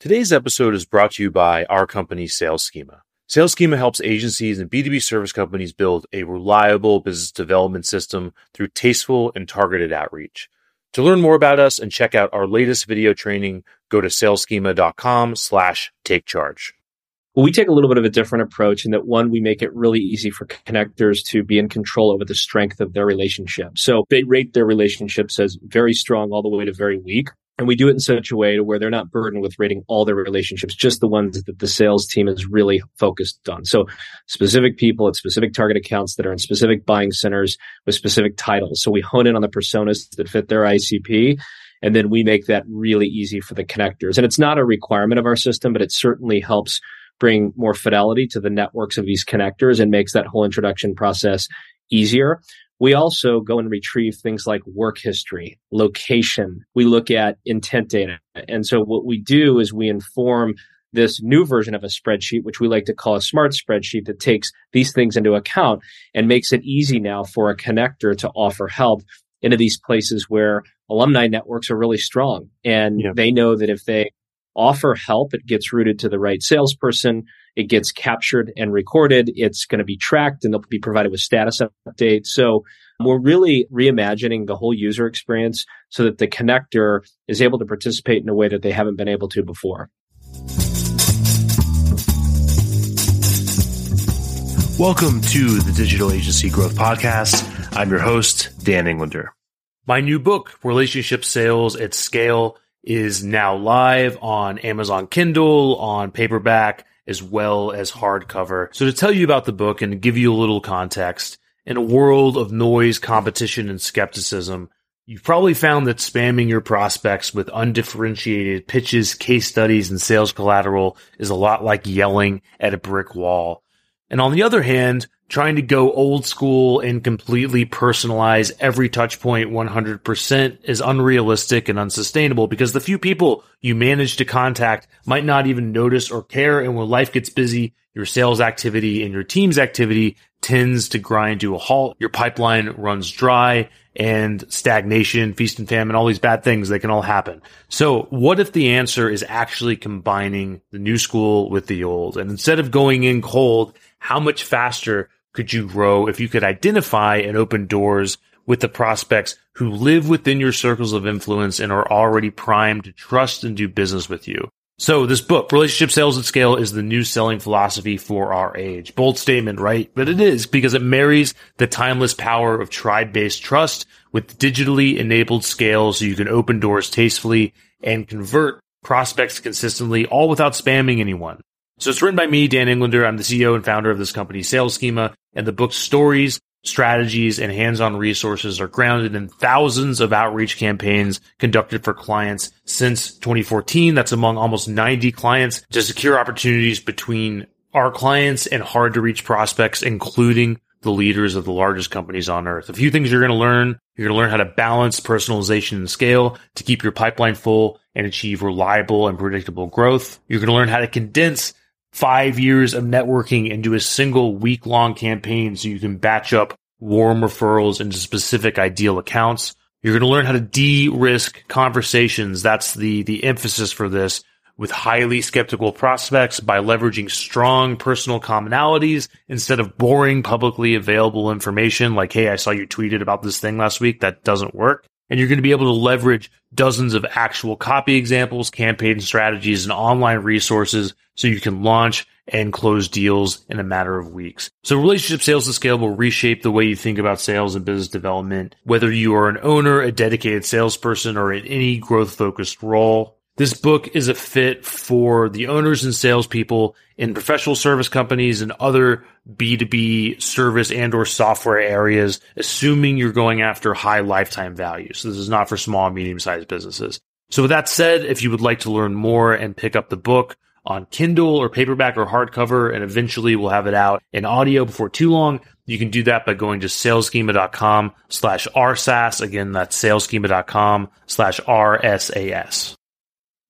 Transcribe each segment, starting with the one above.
Today's episode is brought to you by our company, Sales Schema. Sales Schema helps agencies and B2B service companies build a reliable business development system through tasteful and targeted outreach. To learn more about us and check out our latest video training, go to salesschema.com slash take charge. Well, we take a little bit of a different approach in that one, we make it really easy for connectors to be in control over the strength of their relationship. So they rate their relationships as very strong all the way to very weak. And we do it in such a way to where they're not burdened with rating all their relationships, just the ones that the sales team is really focused on. So specific people at specific target accounts that are in specific buying centers with specific titles. So we hone in on the personas that fit their ICP. And then we make that really easy for the connectors. And it's not a requirement of our system, but it certainly helps bring more fidelity to the networks of these connectors and makes that whole introduction process easier. We also go and retrieve things like work history, location. We look at intent data. And so what we do is we inform this new version of a spreadsheet, which we like to call a smart spreadsheet that takes these things into account and makes it easy now for a connector to offer help into these places where alumni networks are really strong. And yeah. they know that if they offer help, it gets routed to the right salesperson it gets captured and recorded. It's going to be tracked and they'll be provided with status updates. So we're really reimagining the whole user experience so that the connector is able to participate in a way that they haven't been able to before. Welcome to the Digital Agency Growth Podcast. I'm your host, Dan Englander. My new book, Relationship Sales at Scale, is now live on Amazon Kindle, on paperback, as well as hardcover. So to tell you about the book and give you a little context, in a world of noise, competition, and skepticism, you've probably found that spamming your prospects with undifferentiated pitches, case studies, and sales collateral is a lot like yelling at a brick wall. And on the other hand, trying to go old school and completely personalize every touch point 100% is unrealistic and unsustainable because the few people you manage to contact might not even notice or care. And when life gets busy, your sales activity and your team's activity tends to grind to a halt. Your pipeline runs dry and stagnation, feast and famine, all these bad things, they can all happen. So what if the answer is actually combining the new school with the old? And instead of going in cold, how much faster could you grow if you could identify and open doors with the prospects who live within your circles of influence and are already primed to trust and do business with you? So this book, Relationship Sales at Scale, is the new selling philosophy for our age. Bold statement, right? But it is because it marries the timeless power of tribe-based trust with digitally enabled scale so you can open doors tastefully and convert prospects consistently, all without spamming anyone. So it's written by me, Dan Englander. I'm the CEO and founder of this company, Sales Schema, and the book's stories, strategies, and hands-on resources are grounded in thousands of outreach campaigns conducted for clients since 2014. That's among almost 90 clients to secure opportunities between our clients and hard to reach prospects, including the leaders of the largest companies on earth. A few things you're going to learn. You're going to learn how to balance personalization and scale to keep your pipeline full and achieve reliable and predictable growth. You're going to learn how to condense five years of networking into a single week long campaign so you can batch up warm referrals into specific ideal accounts. You're going to learn how to de-risk conversations. That's the, the emphasis for this with highly skeptical prospects by leveraging strong personal commonalities instead of boring publicly available information like, Hey, I saw you tweeted about this thing last week. That doesn't work. And you're going to be able to leverage dozens of actual copy examples, campaign strategies, and online resources so you can launch and close deals in a matter of weeks. So relationship sales at scale will reshape the way you think about sales and business development, whether you are an owner, a dedicated salesperson, or in any growth focused role. This book is a fit for the owners and salespeople in professional service companies and other B2B service and or software areas, assuming you're going after high lifetime value. So this is not for small medium sized businesses. So with that said, if you would like to learn more and pick up the book on Kindle or paperback or hardcover, and eventually we'll have it out in audio before too long, you can do that by going to salesschema.com slash RSAS. Again, that's salesschema.com slash RSAS.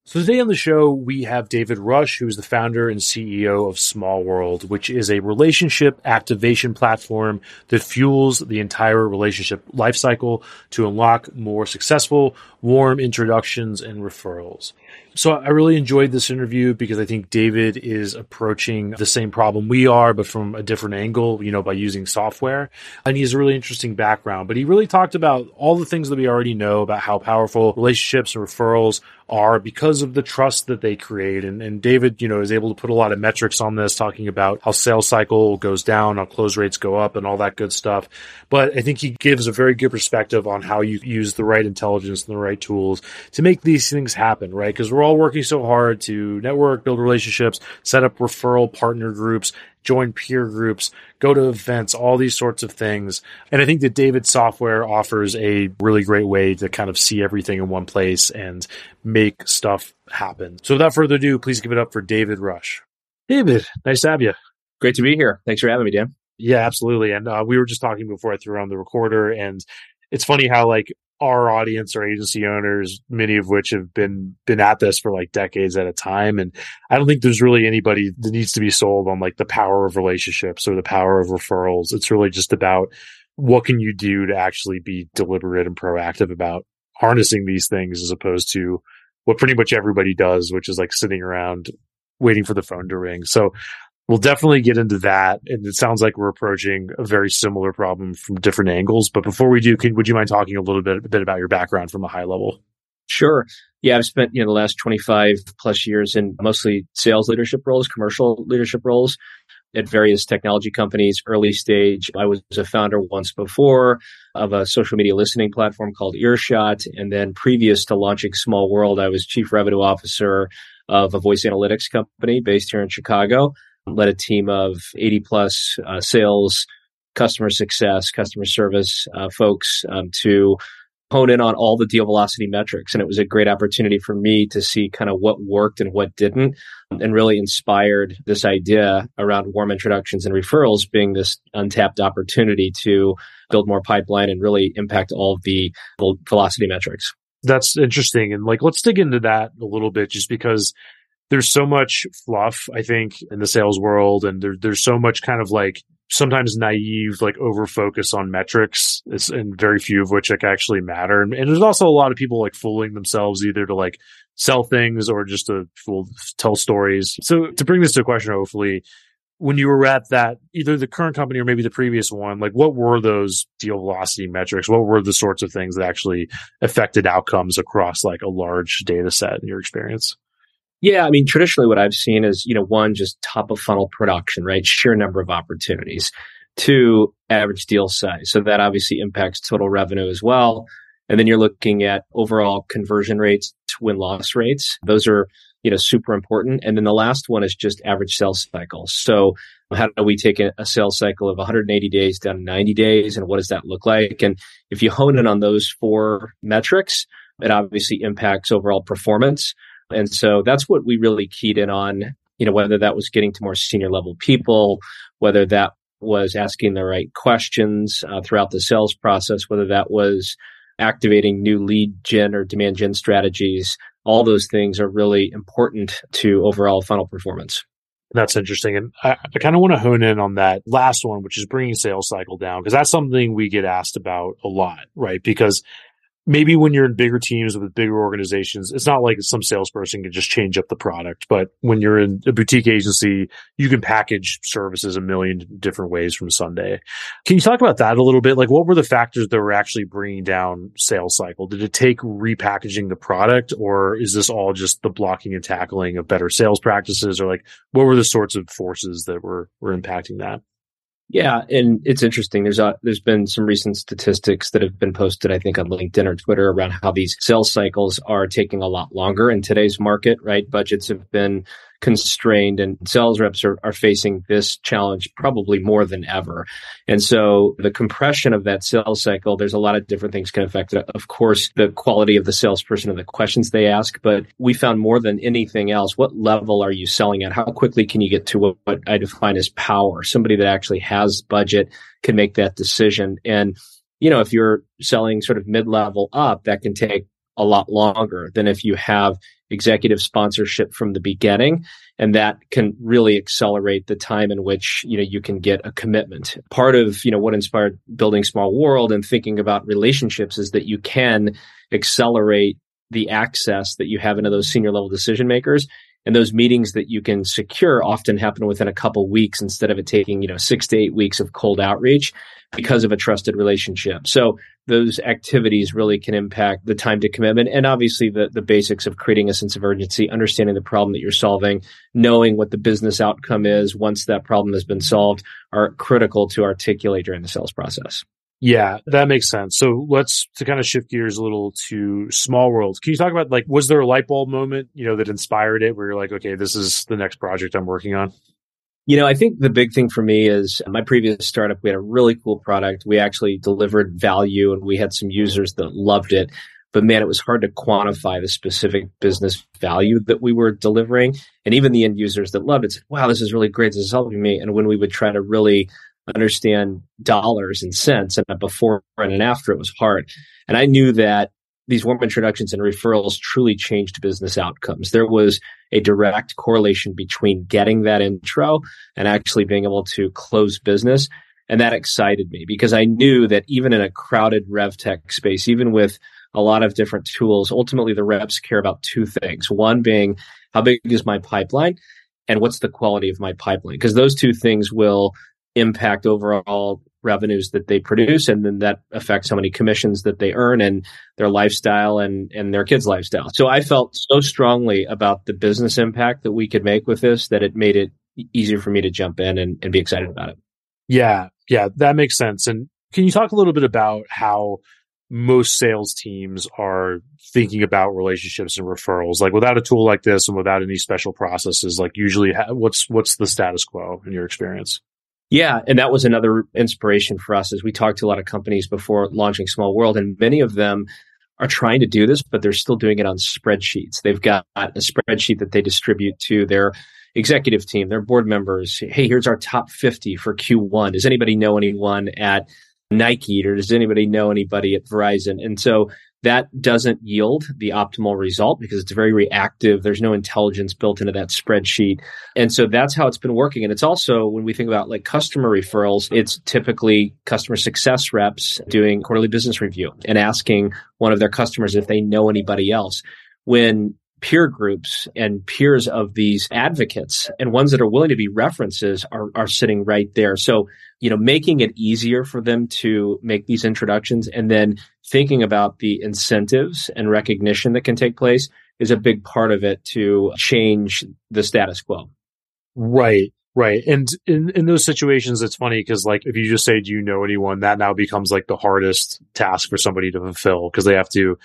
So today on the show, we have David Rush, who's the founder and CEO of SmallWorld, which is a relationship activation platform that fuels the entire relationship lifecycle to unlock more successful, warm introductions and referrals. So I really enjoyed this interview because I think David is approaching the same problem we are, but from a different angle, you know, by using software. And he has a really interesting background, but he really talked about all the things that we already know about how powerful relationships and referrals are because of the trust that they create. And, and David, you know, is able to put a lot of metrics on this, talking about how sales cycle goes down, how close rates go up and all that good stuff. But I think he gives a very good perspective on how you use the right intelligence and the right tools to make these things happen, right? Because we're all working so hard to network, build relationships, set up referral partner groups, join peer groups, go to events, all these sorts of things. And I think that David software offers a really great way to kind of see everything in one place and make stuff happen. So without further ado, please give it up for David Rush. David, nice to have you. Great to be here. Thanks for having me, Dan. Yeah, absolutely. And uh, we were just talking before I threw on the recorder, and it's funny how like our audience are agency owners, many of which have been been at this for like decades at a time. And I don't think there's really anybody that needs to be sold on like the power of relationships or the power of referrals. It's really just about what can you do to actually be deliberate and proactive about harnessing these things as opposed to what pretty much everybody does, which is like sitting around waiting for the phone to ring. So we'll definitely get into that. And it sounds like we're approaching a very similar problem from different angles. But before we do, can, would you mind talking a little bit, a bit about your background from a high level? Sure. Yeah, I've spent you know the last 25 plus years in mostly sales leadership roles, commercial leadership roles at various technology companies, early stage. I was a founder once before of a social media listening platform called Earshot. And then previous to launching SmallWorld, I was chief revenue officer of a voice analytics company based here in Chicago led a team of 80 plus uh, sales, customer success, customer service uh, folks um, to hone in on all the deal velocity metrics. And it was a great opportunity for me to see kind of what worked and what didn't, and really inspired this idea around warm introductions and referrals being this untapped opportunity to build more pipeline and really impact all the velocity metrics. That's interesting. And like, let's dig into that a little bit just because there's so much fluff, I think, in the sales world, and there, there's so much kind of like sometimes naive, like over focus on metrics, and very few of which like actually matter. And, and, there's also a lot of people like fooling themselves either to like sell things or just to fool, tell stories. So to bring this to a question, hopefully, when you were at that either the current company or maybe the previous one like what were those deal velocity metrics what were the sorts of things that actually affected outcomes across like a large data set in your experience yeah, I mean, traditionally, what I've seen is, you know, one, just top of funnel production, right? Sheer number of opportunities. Two, average deal size. So that obviously impacts total revenue as well. And then you're looking at overall conversion rates, win loss rates. Those are, you know, super important. And then the last one is just average sales cycle. So how do we take a, a sales cycle of 180 days down to 90 days? And what does that look like? And if you hone in on those four metrics, it obviously impacts overall performance. And so that's what we really keyed in on, you know, whether that was getting to more senior level people, whether that was asking the right questions uh, throughout the sales process, whether that was activating new lead gen or demand gen strategies. All those things are really important to overall funnel performance. That's interesting. And I, I kind of want to hone in on that last one, which is bringing sales cycle down, because that's something we get asked about a lot, right? Because maybe when you're in bigger teams with bigger organizations, it's not like some salesperson can just change up the product. But when you're in a boutique agency, you can package services a million different ways from Sunday. Can you talk about that a little bit? Like, what were the factors that were actually bringing down sales cycle? Did it take repackaging the product, or is this all just the blocking and tackling of better sales practices, or like what were the sorts of forces that were were impacting that? Yeah, and it's interesting. There's a, there's been some recent statistics that have been posted, I think, on LinkedIn or Twitter around how these sales cycles are taking a lot longer in today's market. Right, budgets have been constrained and sales reps are, are facing this challenge probably more than ever. And so the compression of that sales cycle, there's a lot of different things can affect it. Of course, the quality of the salesperson and the questions they ask, but we found more than anything else, what level are you selling at? How quickly can you get to what, what I define as power? Somebody that actually has budget can make that decision. And you know, if you're selling sort of mid level up, that can take a lot longer than if you have executive sponsorship from the beginning. And that can really accelerate the time in which you know you can get a commitment. Part of you know what inspired building SmallWorld and thinking about relationships is that you can accelerate the access that you have into those senior level decision makers. And those meetings that you can secure often happen within a couple weeks instead of it taking, you know, six to eight weeks of cold outreach because of a trusted relationship. So those activities really can impact the time to commitment and obviously the, the basics of creating a sense of urgency, understanding the problem that you're solving, knowing what the business outcome is once that problem has been solved are critical to articulate during the sales process. Yeah, that makes sense. So let's to kind of shift gears a little to SmallWorld. Can you talk about like was there a light bulb moment, you know, that inspired it where you're like, okay, this is the next project I'm working on? You know, I think the big thing for me is uh, my previous startup, we had a really cool product. We actually delivered value and we had some users that loved it. But man, it was hard to quantify the specific business value that we were delivering. And even the end users that loved it said, wow, this is really great. This is helping me. And when we would try to really understand dollars and cents and before and after, it was hard. And I knew that these warm introductions and referrals truly changed business outcomes. There was a direct correlation between getting that intro and actually being able to close business. And that excited me because I knew that even in a crowded rev tech space, even with a lot of different tools, ultimately the reps care about two things. One being how big is my pipeline and what's the quality of my pipeline? Because those two things will impact overall revenues that they produce and then that affects how many commissions that they earn and their lifestyle and and their kids lifestyle. So i felt so strongly about the business impact that we could make with this that it made it easier for me to jump in and, and be excited about it. Yeah. Yeah that makes sense. And can you talk a little bit about how most sales teams are thinking about relationships and referrals? Like without a tool like this and without any special processes like usually what's what's the status quo in your experience yeah, and that was another inspiration for us as we talked to a lot of companies before launching SmallWorld, and many of them are trying to do this, but they're still doing it on spreadsheets. They've got a spreadsheet that they distribute to their executive team, their board members. Hey, here's our top 50 for Q1. Does anybody know anyone at Nike or does anybody know anybody at Verizon? And so that doesn't yield the optimal result because it's very reactive. There's no intelligence built into that spreadsheet. And so that's how it's been working. And it's also when we think about like customer referrals, it's typically customer success reps doing quarterly business review and asking one of their customers if they know anybody else. When peer groups and peers of these advocates and ones that are willing to be references are, are sitting right there. So, you know, making it easier for them to make these introductions and then thinking about the incentives and recognition that can take place is a big part of it to change the status quo. Right. Right. And in, in those situations, it's funny because like if you just say, do you know anyone, that now becomes like the hardest task for somebody to fulfill because they have to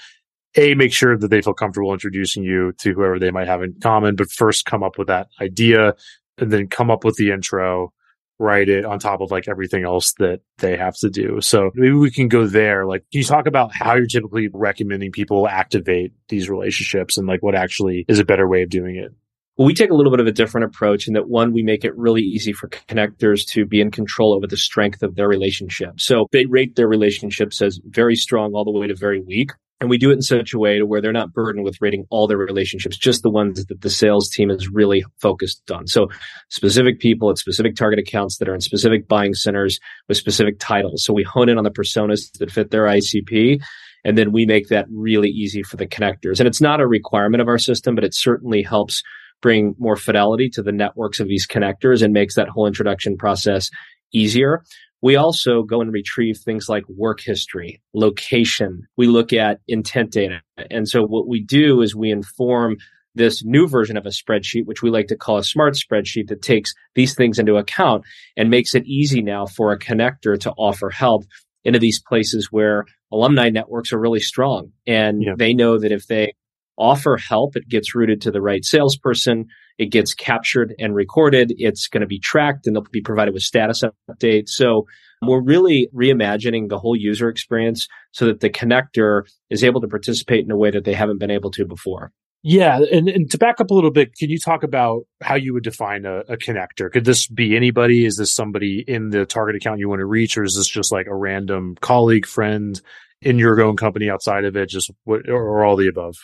a make sure that they feel comfortable introducing you to whoever they might have in common but first come up with that idea and then come up with the intro write it on top of like everything else that they have to do so maybe we can go there like can you talk about how you're typically recommending people activate these relationships and like what actually is a better way of doing it well, we take a little bit of a different approach in that one, we make it really easy for connectors to be in control over the strength of their relationship. So they rate their relationships as very strong all the way to very weak. And we do it in such a way to where they're not burdened with rating all their relationships, just the ones that the sales team is really focused on. So specific people at specific target accounts that are in specific buying centers with specific titles. So we hone in on the personas that fit their ICP. And then we make that really easy for the connectors. And it's not a requirement of our system, but it certainly helps bring more fidelity to the networks of these connectors and makes that whole introduction process easier. We also go and retrieve things like work history, location. We look at intent data. And so what we do is we inform this new version of a spreadsheet, which we like to call a smart spreadsheet that takes these things into account and makes it easy now for a connector to offer help into these places where alumni networks are really strong. And yeah. they know that if they offer help, it gets routed to the right salesperson. It gets captured and recorded. It's going to be tracked and they'll be provided with status updates. So we're really reimagining the whole user experience so that the connector is able to participate in a way that they haven't been able to before. Yeah, and, and to back up a little bit, can you talk about how you would define a, a, connector? Could this be anybody? Is this somebody in the target account you want to reach, or is this just like a random colleague, friend in your own company outside of it? Just what, or all the above?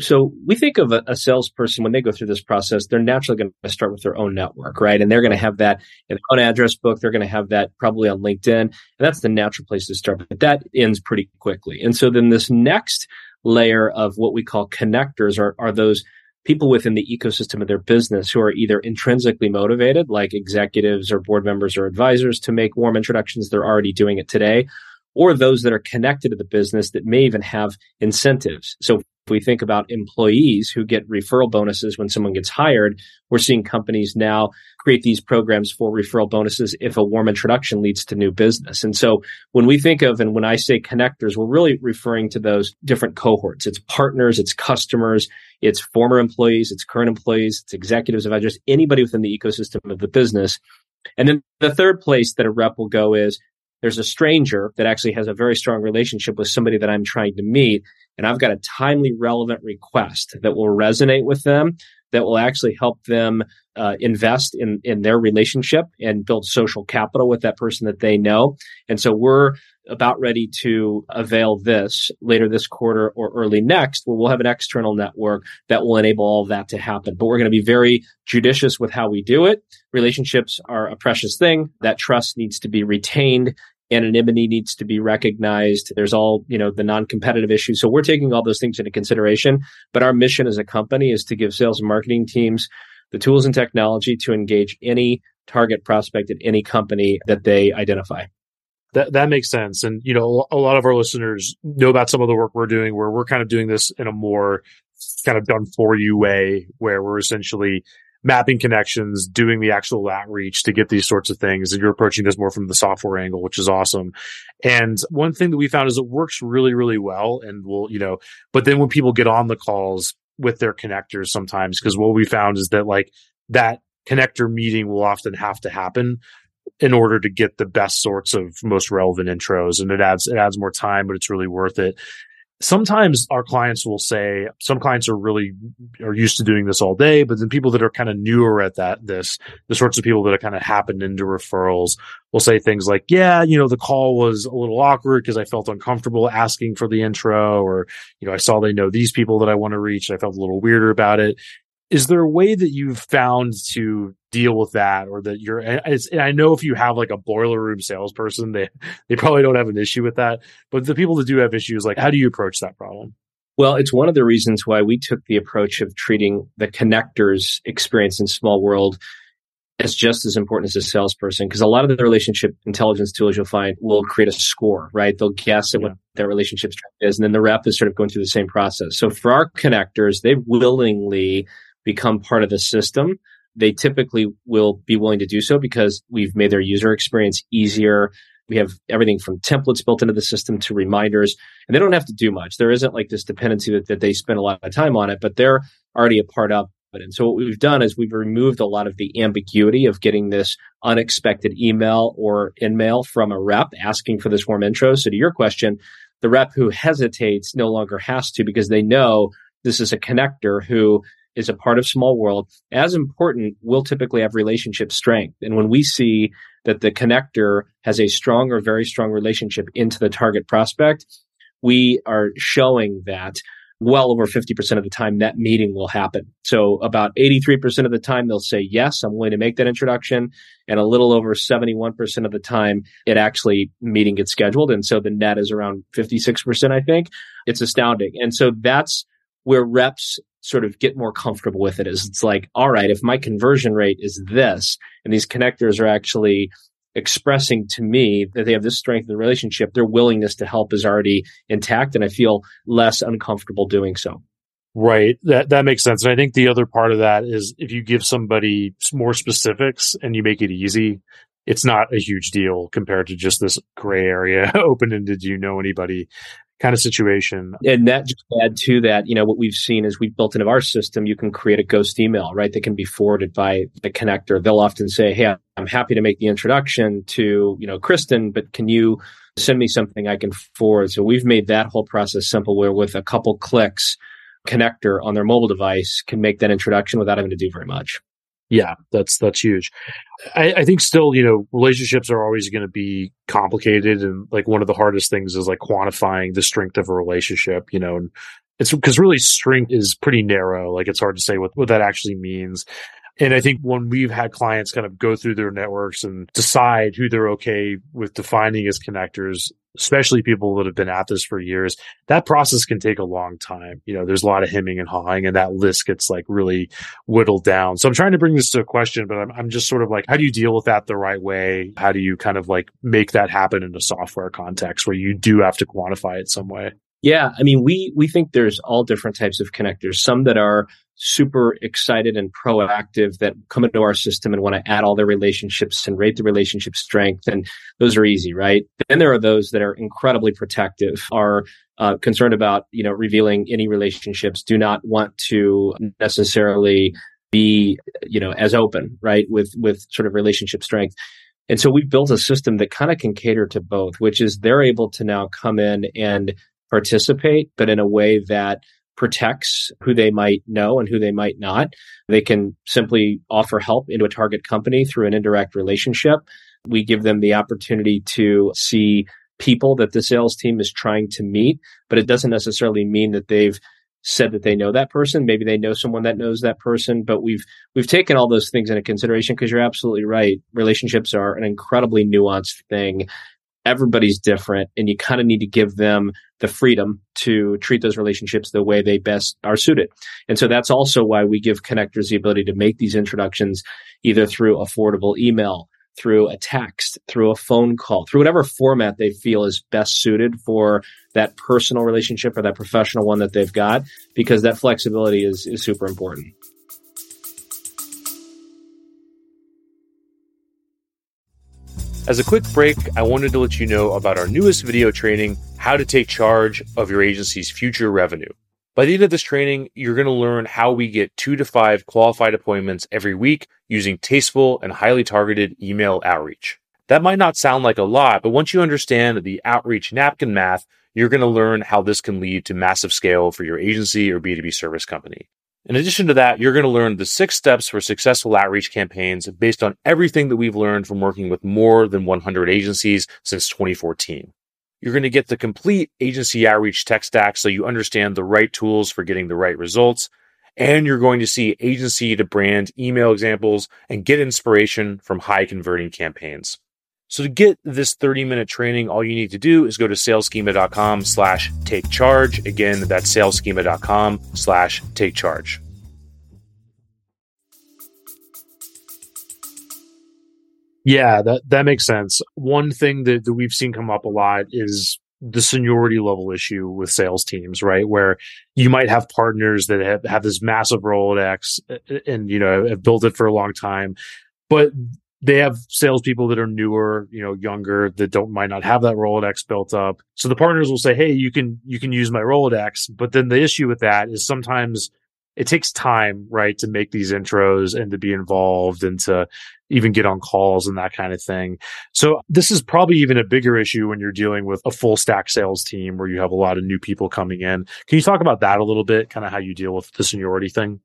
So we think of a, a, salesperson when they go through this process, they're naturally going to start with their own network, right? And they're going to have that in their own address book. They're going to have that probably on LinkedIn. And that's the natural place to start. But that ends pretty quickly. And so then this next layer of what we call connectors are, are those people within the ecosystem of their business who are either intrinsically motivated, like executives or board members or advisors, to make warm introductions. They're already doing it today. Or those that are connected to the business that may even have incentives. So if we think about employees who get referral bonuses when someone gets hired, we're seeing companies now create these programs for referral bonuses if a warm introduction leads to new business. And so when we think of and when I say connectors, we're really referring to those different cohorts. It's partners, it's customers, it's former employees, it's current employees, it's executives, advisors, anybody within the ecosystem of the business. And then the third place that a rep will go is there's a stranger that actually has a very strong relationship with somebody that I'm trying to meet and I've got a timely, relevant request that will resonate with them, that will actually help them uh, invest in in their relationship and build social capital with that person that they know. And so we're about ready to avail this later this quarter or early next, where we'll have an external network that will enable all that to happen. But we're going to be very judicious with how we do it. Relationships are a precious thing. That trust needs to be retained anonymity needs to be recognized. There's all, you know, the non-competitive issues. So we're taking all those things into consideration. But our mission as a company is to give sales and marketing teams the tools and technology to engage any target prospect at any company that they identify. That that makes sense. And you know, a lot of our listeners know about some of the work we're doing where we're kind of doing this in a more kind of done for you way where we're essentially mapping connections, doing the actual outreach to get these sorts of things. And you're approaching this more from the software angle, which is awesome. And one thing that we found is it works really, really well. And we'll, you know, but then when people get on the calls with their connectors sometimes, because what we found is that like that connector meeting will often have to happen in order to get the best sorts of most relevant intros and it adds it adds more time but it's really worth it. Sometimes our clients will say some clients are really are used to doing this all day but then people that are kind of newer at that this the sorts of people that have kind of happened into referrals will say things like yeah you know the call was a little awkward because i felt uncomfortable asking for the intro or you know i saw they know these people that i want to reach and i felt a little weirder about it is there a way that you've found to deal with that or that you're and i know if you have like a boiler room salesperson they they probably don't have an issue with that but the people that do have issues like how do you approach that problem? Well it's one of the reasons why we took the approach of treating the connectors experience in SmallWorld as just as important as a salesperson because a lot of the relationship intelligence tools you'll find will create a score right? They'll guess at yeah. what their relationship strength is and then the rep is sort of going through the same process. So for our connectors they willingly become part of the system, they typically will be willing to do so because we've made their user experience easier. We have everything from templates built into the system to reminders, and they don't have to do much. There isn't like this dependency that, that they spend a lot of time on it, but they're already a part of it. And so what we've done is we've removed a lot of the ambiguity of getting this unexpected email or in mail from a rep asking for this warm intro. So to your question, the rep who hesitates no longer has to because they know this is a connector who is a part of SmallWorld. As important, we'll typically have relationship strength. And when we see that the connector has a strong or very strong relationship into the target prospect, we are showing that well over 50% of the time that meeting will happen. So about 83% of the time they'll say, yes, I'm willing to make that introduction. And a little over 71% of the time it actually meeting gets scheduled. And so the net is around 56%, I think. It's astounding. And so that's where reps sort of get more comfortable with it is it's like, all right, if my conversion rate is this and these connectors are actually expressing to me that they have this strength in the relationship, their willingness to help is already intact and I feel less uncomfortable doing so. Right. That that makes sense. And I think the other part of that is if you give somebody more specifics and you make it easy, it's not a huge deal compared to just this gray area open ended. Do you know anybody kind of situation. And that just add to that, you know, what we've seen is we've built into our system, you can create a ghost email, right? That can be forwarded by the connector. They'll often say, Hey, I'm happy to make the introduction to, you know, Kristen, but can you send me something I can forward? So we've made that whole process simple where with a couple clicks, connector on their mobile device can make that introduction without having to do very much. Yeah, that's that's huge. I, I think still, you know, relationships are always going to be complicated, and like one of the hardest things is like quantifying the strength of a relationship. You know, and it's because really strength is pretty narrow. Like it's hard to say what what that actually means. And I think when we've had clients kind of go through their networks and decide who they're okay with defining as connectors, especially people that have been at this for years, that process can take a long time. You know, there's a lot of hemming and hawing and that list gets like really whittled down. So I'm trying to bring this to a question, but I'm, I'm just sort of like, how do you deal with that the right way? How do you kind of like make that happen in a software context where you do have to quantify it some way? Yeah, I mean, we we think there's all different types of connectors. Some that are super excited and proactive that come into our system and want to add all their relationships and rate the relationship strength, and those are easy, right? Then there are those that are incredibly protective, are uh, concerned about you know revealing any relationships, do not want to necessarily be you know as open, right, with with sort of relationship strength. And so we've built a system that kind of can cater to both, which is they're able to now come in and participate, but in a way that protects who they might know and who they might not. They can simply offer help into a target company through an indirect relationship. We give them the opportunity to see people that the sales team is trying to meet, but it doesn't necessarily mean that they've said that they know that person. Maybe they know someone that knows that person, but we've we've taken all those things into consideration because you're absolutely right. Relationships are an incredibly nuanced thing everybody's different and you kind of need to give them the freedom to treat those relationships the way they best are suited. And so that's also why we give connectors the ability to make these introductions either through affordable email, through a text, through a phone call, through whatever format they feel is best suited for that personal relationship or that professional one that they've got, because that flexibility is, is super important. As a quick break, I wanted to let you know about our newest video training, How to Take Charge of Your Agency's Future Revenue. By the end of this training, you're going to learn how we get two to five qualified appointments every week using tasteful and highly targeted email outreach. That might not sound like a lot, but once you understand the outreach napkin math, you're going to learn how this can lead to massive scale for your agency or B2B service company. In addition to that, you're going to learn the six steps for successful outreach campaigns based on everything that we've learned from working with more than 100 agencies since 2014. You're going to get the complete agency outreach tech stack so you understand the right tools for getting the right results. And you're going to see agency to brand email examples and get inspiration from high converting campaigns. So to get this 30 minute training, all you need to do is go to salesschema.com slash take charge. Again, that's salesschema.com slash take charge. Yeah, that, that makes sense. One thing that, that we've seen come up a lot is the seniority level issue with sales teams, right? Where you might have partners that have, have this massive Rolodex and, you know, have built it for a long time, but they have salespeople that are newer, you know, younger that don't might not have that Rolodex built up. So the partners will say, "Hey, you can you can use my Rolodex," but then the issue with that is sometimes it takes time, right, to make these intros and to be involved and to even get on calls and that kind of thing. So this is probably even a bigger issue when you're dealing with a full stack sales team where you have a lot of new people coming in. Can you talk about that a little bit, kind of how you deal with the seniority thing?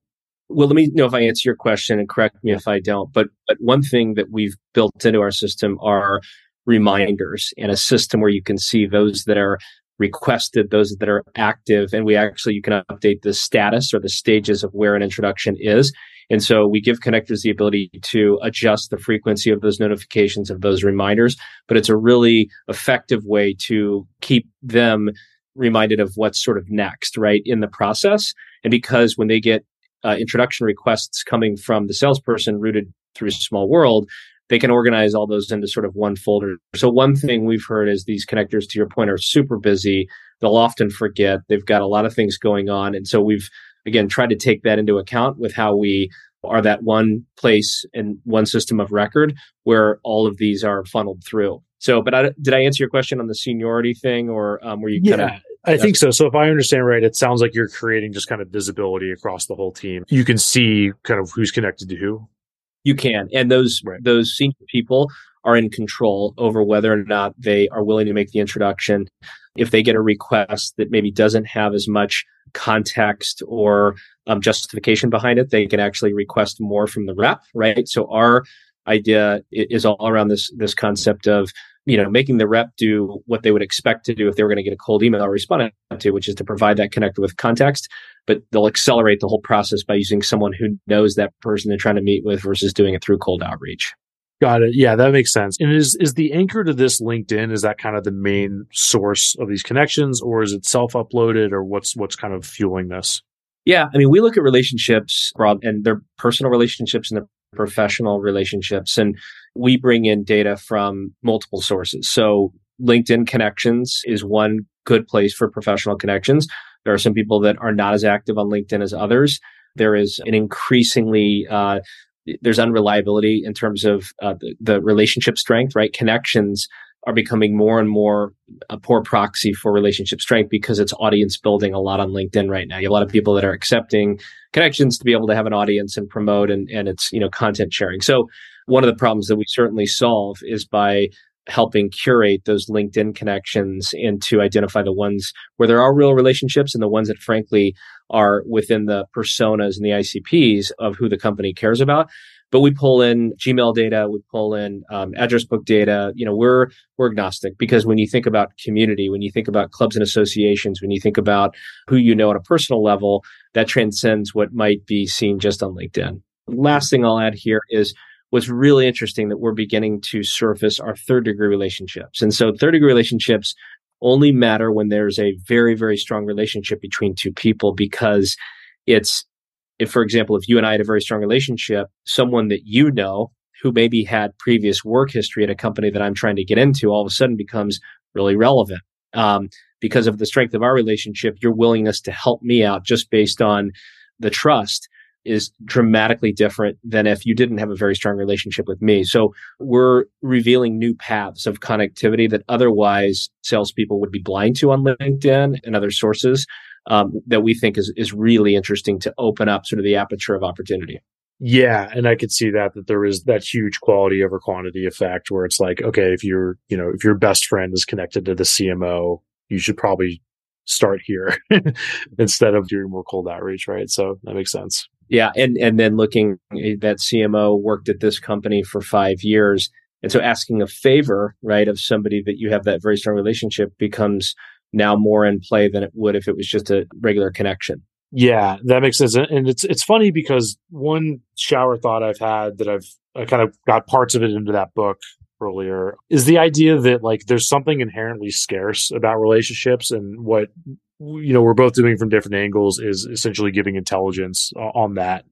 Well, let me know if I answer your question and correct me if I don't. But, but one thing that we've built into our system are reminders and a system where you can see those that are requested, those that are active, and we actually you can update the status or the stages of where an introduction is. And so we give connectors the ability to adjust the frequency of those notifications of those reminders, but it's a really effective way to keep them reminded of what's sort of next, right, in the process. And because when they get uh, introduction requests coming from the salesperson routed through SmallWorld, they can organize all those into sort of one folder. So one thing we've heard is these connectors, to your point, are super busy. They'll often forget. They've got a lot of things going on. And so we've, again, tried to take that into account with how we are that one place and one system of record where all of these are funneled through. So, but I, did I answer your question on the seniority thing or um, were you yeah. kind of I think so. So if I understand right, it sounds like you're creating just kind of visibility across the whole team. You can see kind of who's connected to who. You can, and those right. those senior people are in control over whether or not they are willing to make the introduction. If they get a request that maybe doesn't have as much context or um, justification behind it, they can actually request more from the rep. Right. So our idea is all around this this concept of you know, making the rep do what they would expect to do if they were going to get a cold email or respond to, which is to provide that connector with context. but they'll accelerate the whole process by using someone who knows that person they're trying to meet with versus doing it through cold outreach. Got it. Yeah, that makes sense. And is is the anchor to this LinkedIn? Is that kind of the main source of these connections, or is it self uploaded, or what's what's kind of fueling this? Yeah, I mean, we look at relationships Rob, and their personal relationships and their professional relationships, and we bring in data from multiple sources. So LinkedIn connections is one good place for professional connections. There are some people that are not as active on LinkedIn as others. There is an increasingly uh, there's unreliability in terms of uh, the, the, relationship strength, right? Connections are becoming more and more a poor proxy for relationship strength because it's audience building a lot on LinkedIn right now. You have a lot of people that are accepting connections to be able to have an audience and promote and, and it's, you know, content sharing. So one of the problems that we certainly solve is by helping curate those LinkedIn connections and to identify the ones where there are real relationships and the ones that frankly are within the personas and the ICPs of who the company cares about. But we pull in Gmail data, we pull in um, address book data. You know, we're we're agnostic because when you think about community, when you think about clubs and associations, when you think about who you know on a personal level, that transcends what might be seen just on LinkedIn. Last thing I'll add here is what's really interesting that we're beginning to surface our third degree relationships. And so third degree relationships only matter when there's a very, very strong relationship between two people because it's, if, for example, if you and I had a very strong relationship, someone that you know who maybe had previous work history at a company that I'm trying to get into all of a sudden becomes really relevant. Um, because of the strength of our relationship, your willingness to help me out just based on the trust is dramatically different than if you didn't have a very strong relationship with me. So we're revealing new paths of connectivity that otherwise salespeople would be blind to on LinkedIn and other sources um, that we think is is really interesting to open up sort of the aperture of opportunity. Yeah, and I could see that that there is that huge quality over quantity effect where it's like, okay, if you're, you know, if your best friend is connected to the CMO, you should probably start here instead of doing more cold outreach, right? So that makes sense. Yeah, and and then looking eh, that CMO worked at this company for five years, and so asking a favor, right, of somebody that you have that very strong relationship becomes now more in play than it would if it was just a regular connection. Yeah, that makes sense, and it's it's funny because one shower thought I've had that I've I kind of got parts of it into that book earlier is the idea that like there's something inherently scarce about relationships and what you know we're both doing from different angles is essentially giving intelligence uh, on that.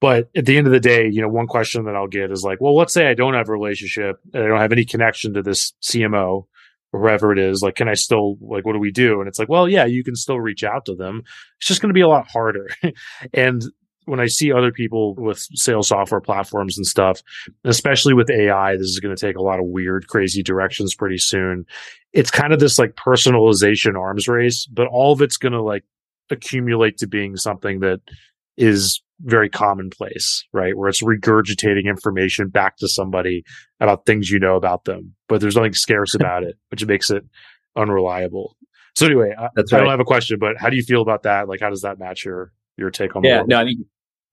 But at the end of the day you know one question that i'll get is like well let's say i don't have a relationship and i don't have any connection to this cmo or whoever it is like can i still like what do we do? And it's like well yeah you can still reach out to them. It's just going to be a lot harder. And when I see other people with sales software platforms and stuff, especially with AI, this is going to take a lot of weird, crazy directions pretty soon. It's kind of this like personalization arms race, but all of it's going to like accumulate to being something that is very commonplace, right? Where it's regurgitating information back to somebody about things you know about them, but there's nothing scarce about it, which makes it unreliable. So anyway, I, right. I don't have a question, but how do you feel about that? Like, how does that match your your take on? Yeah, no, I mean,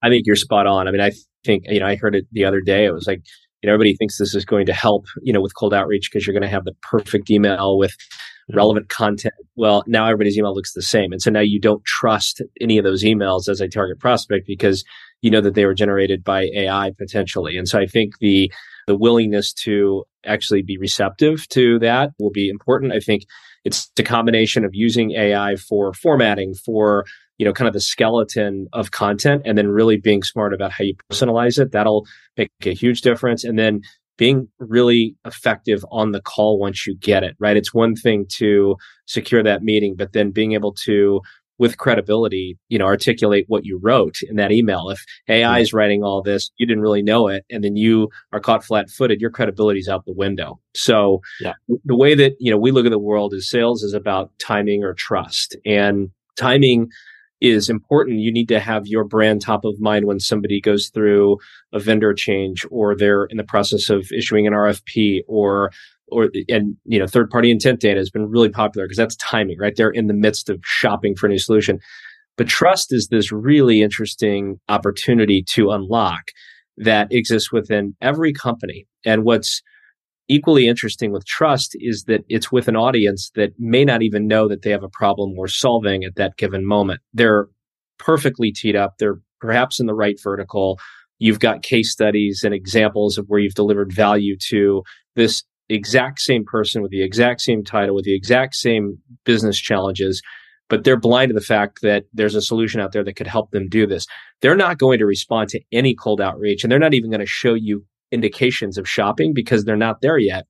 I think you're spot on. I mean, I think, you know, I heard it the other day. It was like, you know, everybody thinks this is going to help, you know, with cold outreach because you're going to have the perfect email with mm-hmm. relevant content. Well, now everybody's email looks the same. And so now you don't trust any of those emails as a target prospect because you know that they were generated by AI potentially. And so I think the, the willingness to actually be receptive to that will be important. I think it's a combination of using AI for formatting, for you know, kind of the skeleton of content and then really being smart about how you personalize it. That'll make a huge difference. And then being really effective on the call once you get it, right? It's one thing to secure that meeting, but then being able to with credibility, you know, articulate what you wrote in that email. If AI mm. is writing all this, you didn't really know it, and then you are caught flat footed, your credibility's out the window. So yeah. the way that, you know, we look at the world is sales is about timing or trust. And timing is important. You need to have your brand top of mind when somebody goes through a vendor change or they're in the process of issuing an RFP or or and you know third party intent data has been really popular because that's timing right? They're in the midst of shopping for a new solution. But trust is this really interesting opportunity to unlock that exists within every company. And what's equally interesting with trust is that it's with an audience that may not even know that they have a problem we're solving at that given moment. They're perfectly teed up. They're perhaps in the right vertical. You've got case studies and examples of where you've delivered value to this exact same person with the exact same title, with the exact same business challenges, but they're blind to the fact that there's a solution out there that could help them do this. They're not going to respond to any cold outreach and they're not even going to show you indications of shopping because they're not there yet.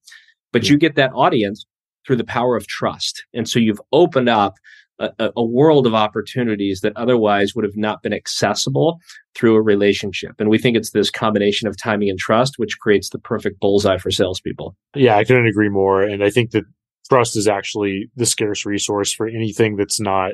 But you get that audience through the power of trust. And so you've opened up a, a, world of opportunities that otherwise would have not been accessible through a relationship. And we think it's this combination of timing and trust, which creates the perfect bullseye for salespeople. Yeah, I couldn't agree more. And I think that trust is actually the scarce resource for anything that's not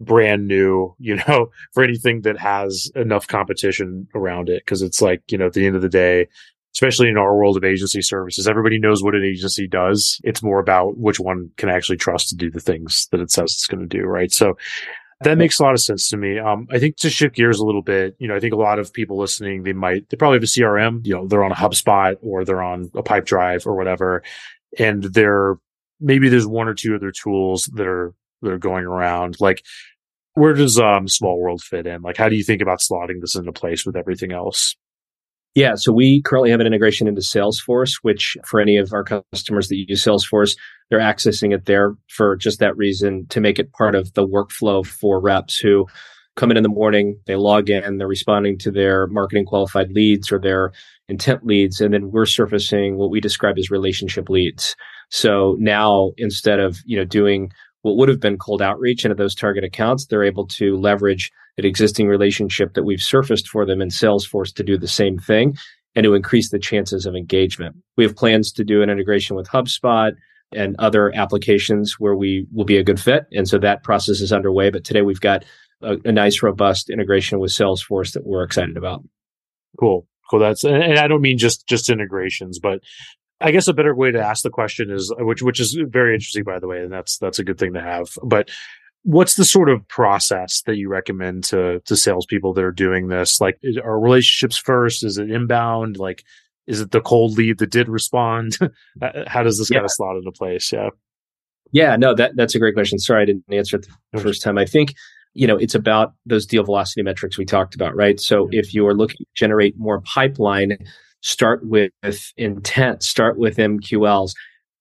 brand new, you know, for anything that has enough competition around it. Cause it's like, you know, at the end of the day, especially in our world of agency services, everybody knows what an agency does. It's more about which one can actually trust to do the things that it says it's going to do, right? So that makes a lot of sense to me. Um, I think to shift gears a little bit, you know, I think a lot of people listening, they might, they probably have a CRM, you know, they're on a HubSpot or they're on a Pipedrive or whatever. And they're, maybe there's one or two other tools that are, that are going around. Like, where does um, SmallWorld fit in? Like, how do you think about slotting this into place with everything else? Yeah, so we currently have an integration into Salesforce, which for any of our customers that use Salesforce, they're accessing it there for just that reason to make it part of the workflow for reps who come in in the morning, they log in, they're responding to their marketing qualified leads or their intent leads, and then we're surfacing what we describe as relationship leads. So now instead of, you know, doing what would have been cold outreach into those target accounts, they're able to leverage an existing relationship that we've surfaced for them in Salesforce to do the same thing and to increase the chances of engagement. We have plans to do an integration with HubSpot and other applications where we will be a good fit. And so that process is underway. But today we've got a, a nice, robust integration with Salesforce that we're excited about. Cool. Cool. That's, and I don't mean just, just integrations, but I guess a better way to ask the question is, uh, which, which is very interesting, by the way, and that's, that's a good thing to have. But what's the sort of process that you recommend to to salespeople that are doing this? Like, are relationships first? Is it inbound? Like, is it the cold lead that did respond? Uh, how does this yeah. kind of slot into place? Yeah. Yeah, no, that that's a great question. Sorry, I didn't answer it the first time. I think you know it's about those deal velocity metrics we talked about, right? So if you are looking to generate more pipeline, start with intent, start with MQLs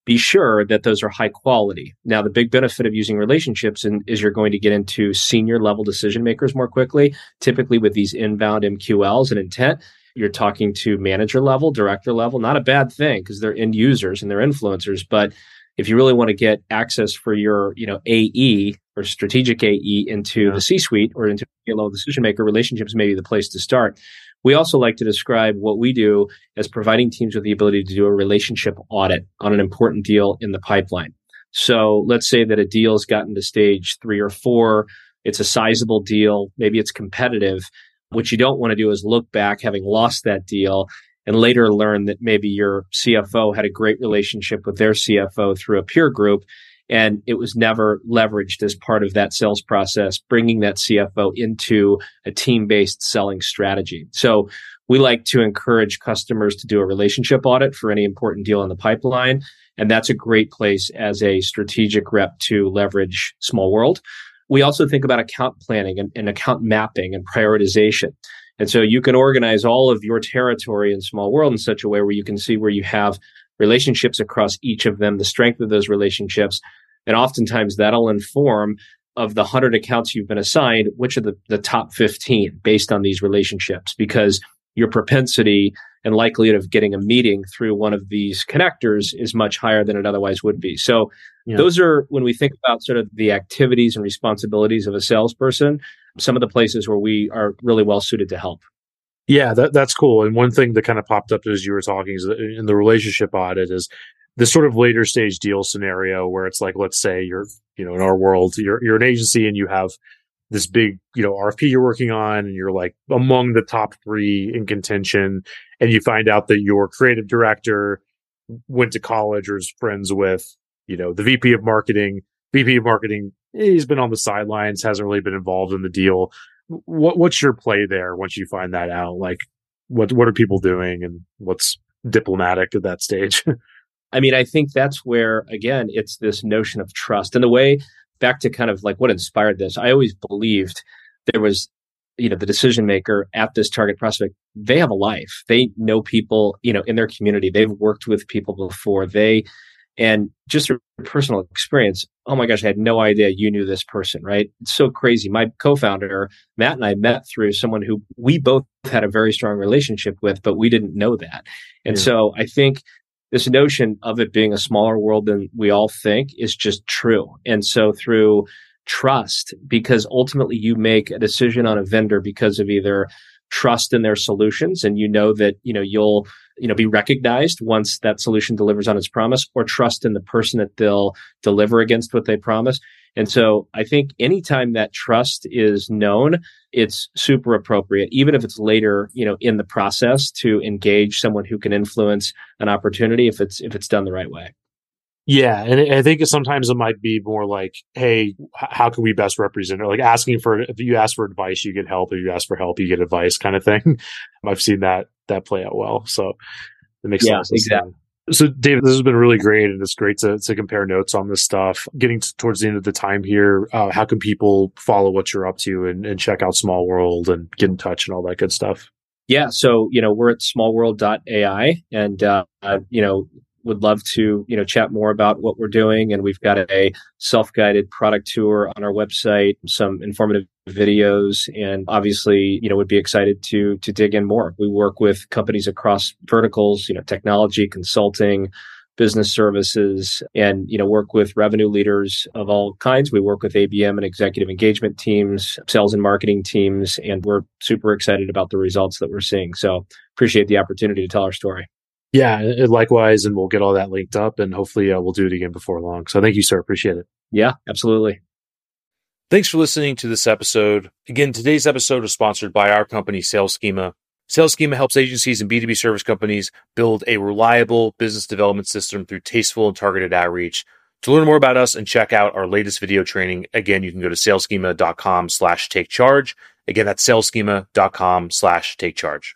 be sure that those are high quality. Now, the big benefit of using relationships in, is you're going to get into senior level decision makers more quickly. Typically, with these inbound MQLs and intent, you're talking to manager level, director level. Not a bad thing because they're end users and they're influencers. But if you really want to get access for your, you know, AE or strategic AE into yeah. the C-suite or into a level decision maker, relationships may be the place to start. We also like to describe what we do as providing teams with the ability to do a relationship audit on an important deal in the pipeline. So let's say that a deal has gotten to stage three or four. It's a sizable deal. Maybe it's competitive. What you don't want to do is look back having lost that deal and later learn that maybe your CFO had a great relationship with their CFO through a peer group and it was never leveraged as part of that sales process, bringing that CFO into a team based selling strategy. So we like to encourage customers to do a relationship audit for any important deal in the pipeline. And that's a great place as a strategic rep to leverage SmallWorld. We also think about account planning and, and account mapping and prioritization. And so you can organize all of your territory in SmallWorld in such a way where you can see where you have relationships across each of them, the strength of those relationships. And oftentimes that'll inform of the 100 accounts you've been assigned, which are the, the top 15 based on these relationships, because your propensity and likelihood of getting a meeting through one of these connectors is much higher than it otherwise would be. So yeah. those are when we think about sort of the activities and responsibilities of a salesperson, some of the places where we are really well suited to help. Yeah, that, that's cool. And one thing that kind of popped up as you were talking is in the relationship audit is this sort of later stage deal scenario where it's like, let's say you're, you know, in our world, you're, you're an agency and you have this big, you know, RFP you're working on and you're like among the top three in contention. And you find out that your creative director went to college or is friends with, you know, the VP of marketing. VP of marketing, eh, he's been on the sidelines, hasn't really been involved in the deal what what's your play there once you find that out? Like, what what are people doing, and what's diplomatic at that stage? I mean, I think that's where again it's this notion of trust and the way back to kind of like what inspired this. I always believed there was you know the decision maker at this target prospect they have a life they know people you know in their community they've worked with people before they and just a personal experience oh my gosh i had no idea you knew this person right? It's so crazy. My co-founder matt and i met through someone who we both had a very strong relationship with but we didn't know that. And yeah. so i think this notion of it being a smaller world than we all think is just true. And so through trust because ultimately you make a decision on a vendor because of either trust in their solutions and you know that you know you'll you know be recognized once that solution delivers on its promise or trust in the person that they'll deliver against what they promise and so i think anytime that trust is known it's super appropriate even if it's later you know in the process to engage someone who can influence an opportunity if it's if it's done the right way yeah, and I think sometimes it might be more like, "Hey, how can we best represent?" Or like asking for if you ask for advice, you get help. If you ask for help, you get advice, kind of thing. I've seen that that play out well, so it makes yeah, sense. Exactly. So, David, this has been really great, and it's great to to compare notes on this stuff. Getting to, towards the end of the time here, uh, how can people follow what you're up to and, and check out SmallWorld and get in touch and all that good stuff? Yeah, so you know we're at smallworld.ai, and uh, you know would love to you know chat more about what we're doing. And we've got a self-guided product tour on our website some informative videos and obviously you know would be excited to to dig in more. We work with companies across verticals you know technology consulting business services and you know work with revenue leaders of all kinds. We work with abm and executive engagement teams sales and marketing teams and we're super excited about the results that we're seeing. So appreciate the opportunity to tell our story yeah, likewise. And we'll get all that linked up and hopefully uh, we'll do it again before long. So thank you, sir. Appreciate it. Yeah, absolutely. Thanks for listening to this episode. Again, today's episode is sponsored by our company, Sales Schema. Sales Schema helps agencies and B2B service companies build a reliable business development system through tasteful and targeted outreach. To learn more about us and check out our latest video training, again, you can go to salesschema.com slash take charge. Again, that's salesschema.com slash take charge.